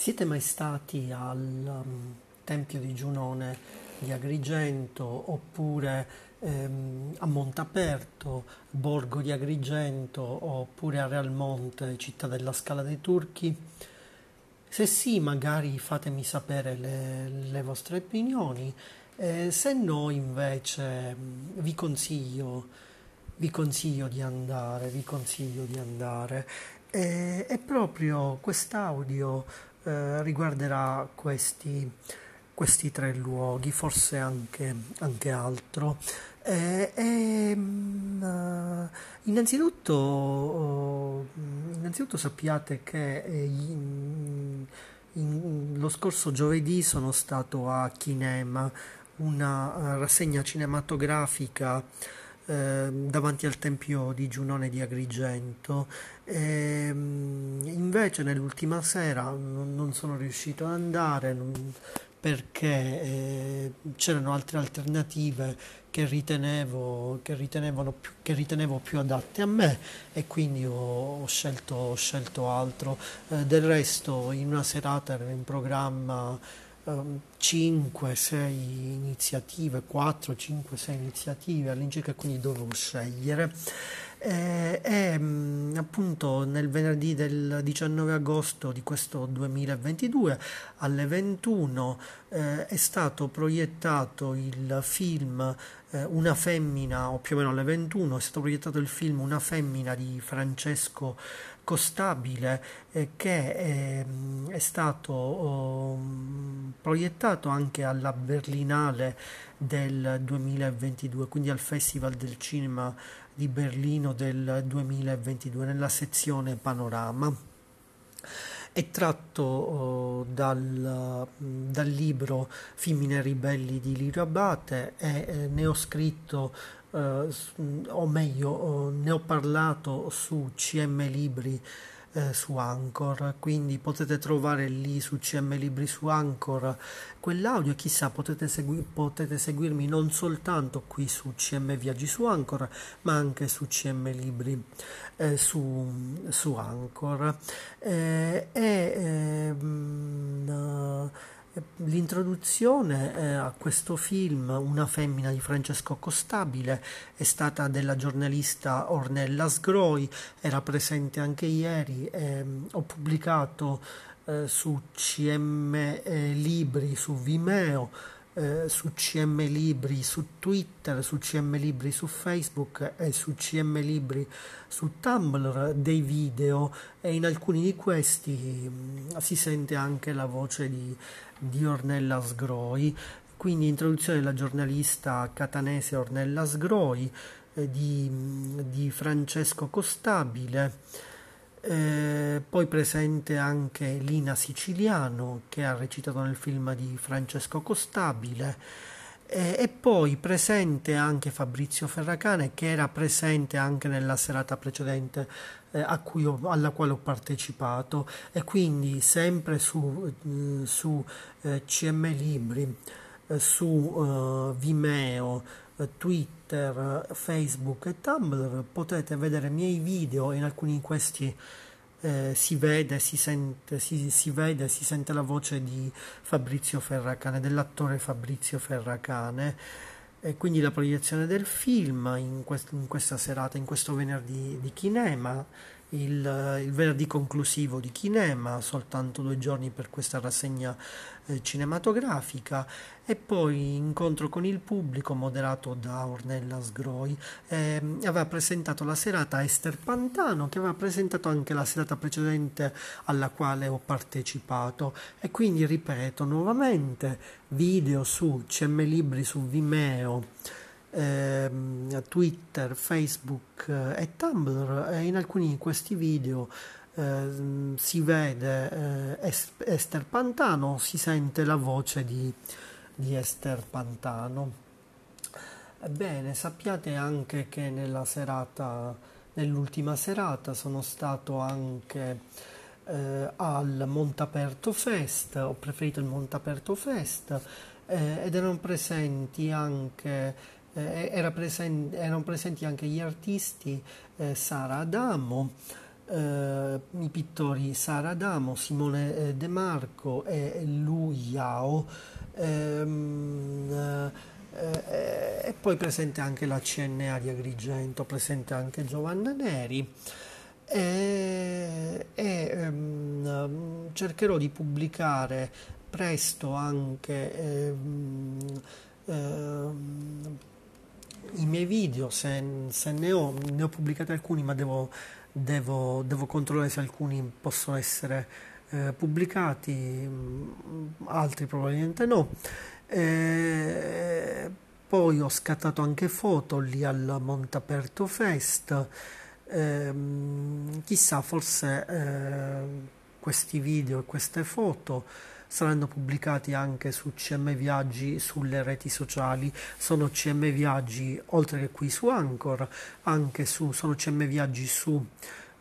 Siete mai stati al um, Tempio di Giunone di Agrigento oppure ehm, a Montaperto, Borgo di Agrigento oppure a Realmonte, città della Scala dei Turchi? Se sì, magari fatemi sapere le, le vostre opinioni, eh, se no invece mm, vi consiglio, vi consiglio di andare, vi consiglio di andare. E, e proprio quest'audio eh, riguarderà questi, questi, tre luoghi, forse anche, anche altro. Eh, eh, innanzitutto, oh, innanzitutto, sappiate che eh, in, in, lo scorso giovedì sono stato a Kinema, una rassegna cinematografica davanti al tempio di Giunone di Agrigento. E, ehm, invece nell'ultima sera non, sono riuscito ad andare perché eh, c'erano altre alternative che ritenevo, che, più, che ritenevo, più, adatte a me e quindi ho, ho, scelto, ho scelto, altro. Eh, del resto in una serata ero in programma 5, 6 iniziative, 4, 5, 6 iniziative all'incirca, quindi dovevo scegliere. Eh, e mm, appunto nel venerdì del 19 agosto di questo 2022 alle 21 eh, è stato proiettato il film eh, Una femmina, o più o meno alle 21, è stato proiettato il film Una femmina di Francesco Costabile eh, che è, mm, è stato oh, proiettato anche alla Berlinale del 2022, quindi al Festival del Cinema di Berlino del 2022 nella sezione Panorama. È tratto oh, dal, dal, libro Femmine ribelli di Lirio Abate e eh, ne ho scritto eh, o meglio, ne ho parlato su CM Libri eh, su Anchor, quindi potete trovare lì su CM Libri su Anchor quell'audio, chissà potete, segui- potete seguirmi non soltanto qui su CM Viaggi su Anchor, ma anche su CM Libri eh, su, su Anchor. Eh, e ehm, L'introduzione eh, a questo film, Una femmina di Francesco Costabile, è stata della giornalista Ornella Sgroi, era presente anche ieri, eh, ho pubblicato eh, su CM eh, Libri su Vimeo eh, su CM Libri su Twitter, su CM Libri su Facebook e su CM Libri su Tumblr dei video. E in alcuni di questi mh, mm, si sente anche la voce di, di Ornella Sgroi, quindi introduzione della giornalista catanese Ornella Sgroi, eh, di, mm, di Francesco Costabile eh, poi presente anche Lina Siciliano che ha recitato nel film di Francesco Costabile. Eh, e poi presente anche Fabrizio Ferracane che era presente anche nella serata precedente eh, ho, alla quale ho partecipato. E quindi sempre su, eh, su eh, CM Libri, eh, su Vimeo, Twitter, Facebook e Tumblr potete vedere i miei video in alcuni di questi eh, si vede, si sente, si, si vede, si sente la voce di Fabrizio Ferracane, dell'attore Fabrizio Ferracane. E quindi la proiezione del film in, quest- in questa serata, in questo venerdì di Kinema il, il, venerdì conclusivo di Kinema, soltanto due giorni per questa rassegna eh, cinematografica e poi incontro con il pubblico moderato da Ornella Sgroi. Eh, aveva presentato la serata Esther Pantano che aveva presentato anche la serata precedente alla quale ho partecipato e quindi ripeto nuovamente video su CM Libri su Vimeo eh, Twitter, Facebook eh, e Tumblr e in alcuni di questi video eh, si vede eh, Esther Pantano, si sente la voce di, di Esther Pantano. Ebbene, sappiate anche che nella serata, nell'ultima serata sono stato anche eh, al Montaperto Fest, ho preferito il Montaperto Fest eh, ed erano presenti anche eh, era presen- erano presenti anche gli artisti eh, Sara Adamo, eh, i pittori Sara Adamo, Simone eh, De Marco e Lu Yao. Ehm, eh, e poi presente anche la CNA di Agrigento, presente anche Giovanna Neri e, e um, cercherò di pubblicare presto anche um, um, i miei video se, se ne, ho, ne ho pubblicati alcuni ma devo, devo, devo controllare se alcuni possono essere eh, pubblicati altri probabilmente no eh, poi ho scattato anche foto lì al Montaperto Fest. Eh, chissà, forse eh, questi video e queste foto saranno pubblicati anche su CM Viaggi sulle reti sociali. Sono CM Viaggi oltre che qui su Anchor, anche su, sono CM Viaggi su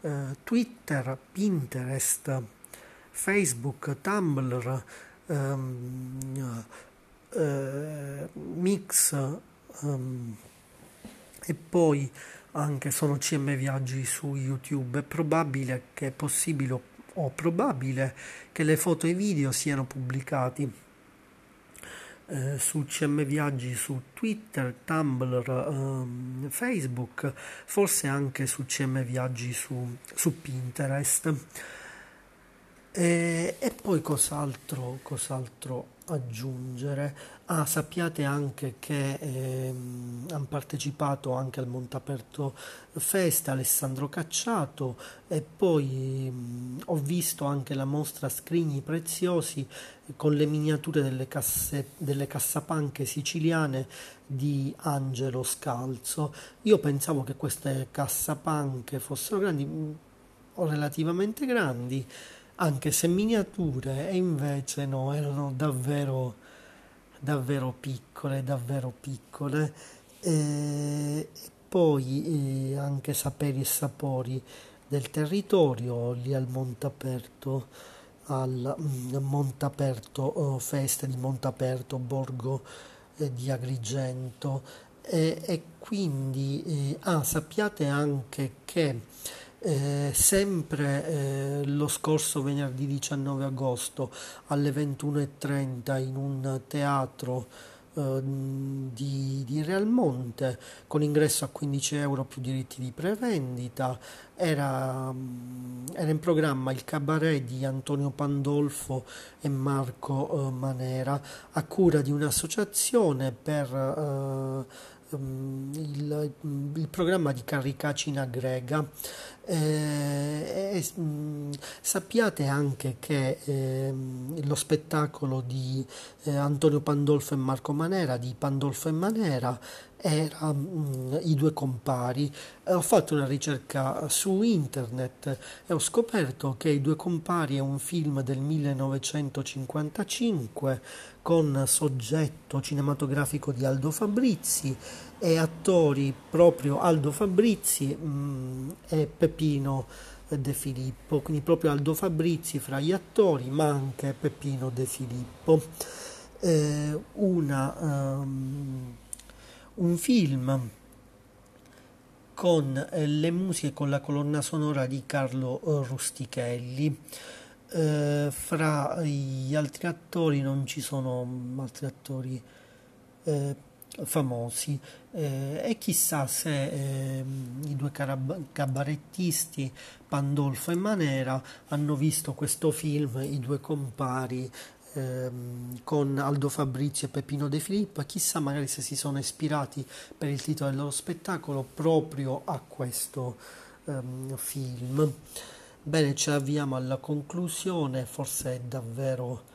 eh, Twitter, Pinterest, Facebook, Tumblr. Ehm, eh, mix um, e poi anche sono CM Viaggi su YouTube. È probabile che è possibile o probabile che le foto e i video siano pubblicati eh, su CM Viaggi su Twitter, Tumblr, um, Facebook, forse anche su CM Viaggi su, su Pinterest. E, e poi cos'altro, cos'altro aggiungere? Ah, sappiate anche che ehm, hanno partecipato anche al Montaperto Fest Alessandro Cacciato e poi mh, ho visto anche la mostra Scrigni Preziosi con le miniature delle, casse, delle cassapanche siciliane di Angelo Scalzo. Io pensavo che queste cassapanche fossero grandi o relativamente grandi anche se miniature, e invece no, erano davvero, davvero piccole, davvero piccole. E poi eh, anche saperi e sapori del territorio lì al Montaperto, al mm, Montaperto oh, Feste di Montaperto, borgo eh, di Agrigento. E, e quindi, eh, ah, sappiate anche che eh, sempre eh, lo scorso venerdì 19 agosto alle 21.30 in un teatro eh, di, di Realmonte con ingresso a 15 euro più diritti di prevendita. Era, mm, era in programma il cabaret di Antonio Pandolfo e Marco eh, Manera a cura di un'associazione per eh, Ehm, il, il, programma di Carricacina Grega. Eh, eh, sappiate anche che eh, lo spettacolo di eh, Antonio Pandolfo e Marco Manera, di Pandolfo e Manera, era mm, i due compari. Ho fatto una ricerca su internet e ho scoperto che I due compari è un film del 1955 con soggetto cinematografico di Aldo Fabrizi e attori proprio Aldo Fabrizi mh, mm, e Peppino De Filippo, quindi proprio Aldo Fabrizi fra gli attori, ma anche Peppino De Filippo. Eh, una, um, un film con eh, le musiche con la colonna sonora di Carlo eh, Rustichelli. Eh, fra gli altri attori non ci sono altri attori eh, famosi. Eh, e chissà se eh, i due cabarettisti Pandolfo e Manera hanno visto questo film I due compari eh, con Aldo Fabrizio e Peppino De Filippo. Chissà magari se si sono ispirati per il titolo del loro spettacolo proprio a questo ehm, film bene ci avviamo alla conclusione. Forse è davvero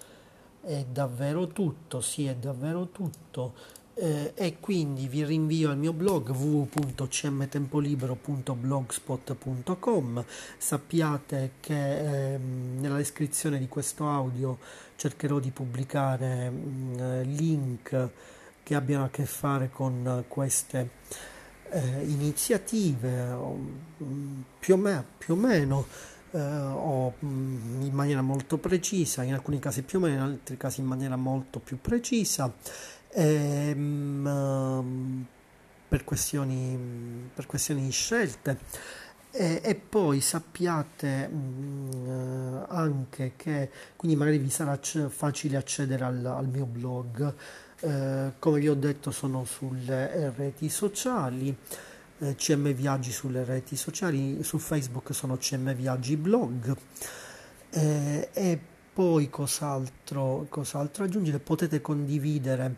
è davvero tutto sì è davvero tutto. Eh, e quindi vi rinvio al mio blog www.cmtempolibero.blogspot.com sappiate che eh, nella descrizione di questo audio cercherò di pubblicare mh, mm, link che abbiano a che fare con queste eh, iniziative mm, più, o me, più o meno eh, o mm, in maniera molto precisa in alcuni casi più o meno in altri casi in maniera molto più precisa. Ehm, per, questioni, per questioni di scelte. E, e poi sappiate mh, eh, anche che, quindi magari vi sarà c- facile accedere al, al mio blog. Eh, come vi ho detto sono sulle reti sociali, eh, CM Viaggi sulle reti sociali, su Facebook sono CM Viaggi Blog. Eh, e poi cos'altro, cos'altro aggiungere? Potete condividere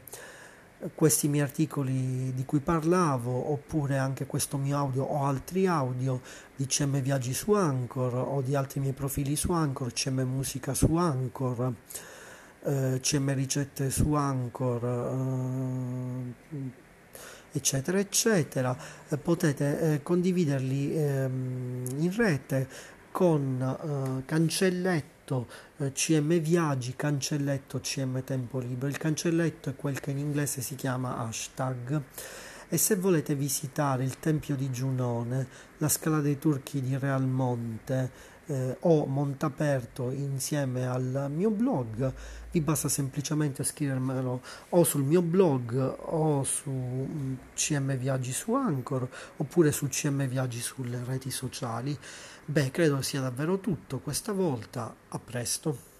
questi miei articoli di cui parlavo, oppure anche questo mio audio o altri audio di CM Viaggi su Anchor o di altri miei profili su Anchor, CM Musica su Anchor, eh, CM Ricette su Anchor, eh, eccetera, eccetera. Eh, potete eh, condividerli ehm, in rete con eh, cancelletto eh, CM Viaggi, cancelletto CM Tempo Libero. Il cancelletto è quel che in inglese si chiama hashtag. E se volete visitare il Tempio di Giunone, la Scala dei Turchi di Realmonte eh, o Montaperto insieme al mio blog, vi basta semplicemente scrivermelo o sul mio blog o su mm, CM Viaggi su Anchor oppure su CM Viaggi sulle reti sociali. Beh, credo sia davvero tutto questa volta. A presto.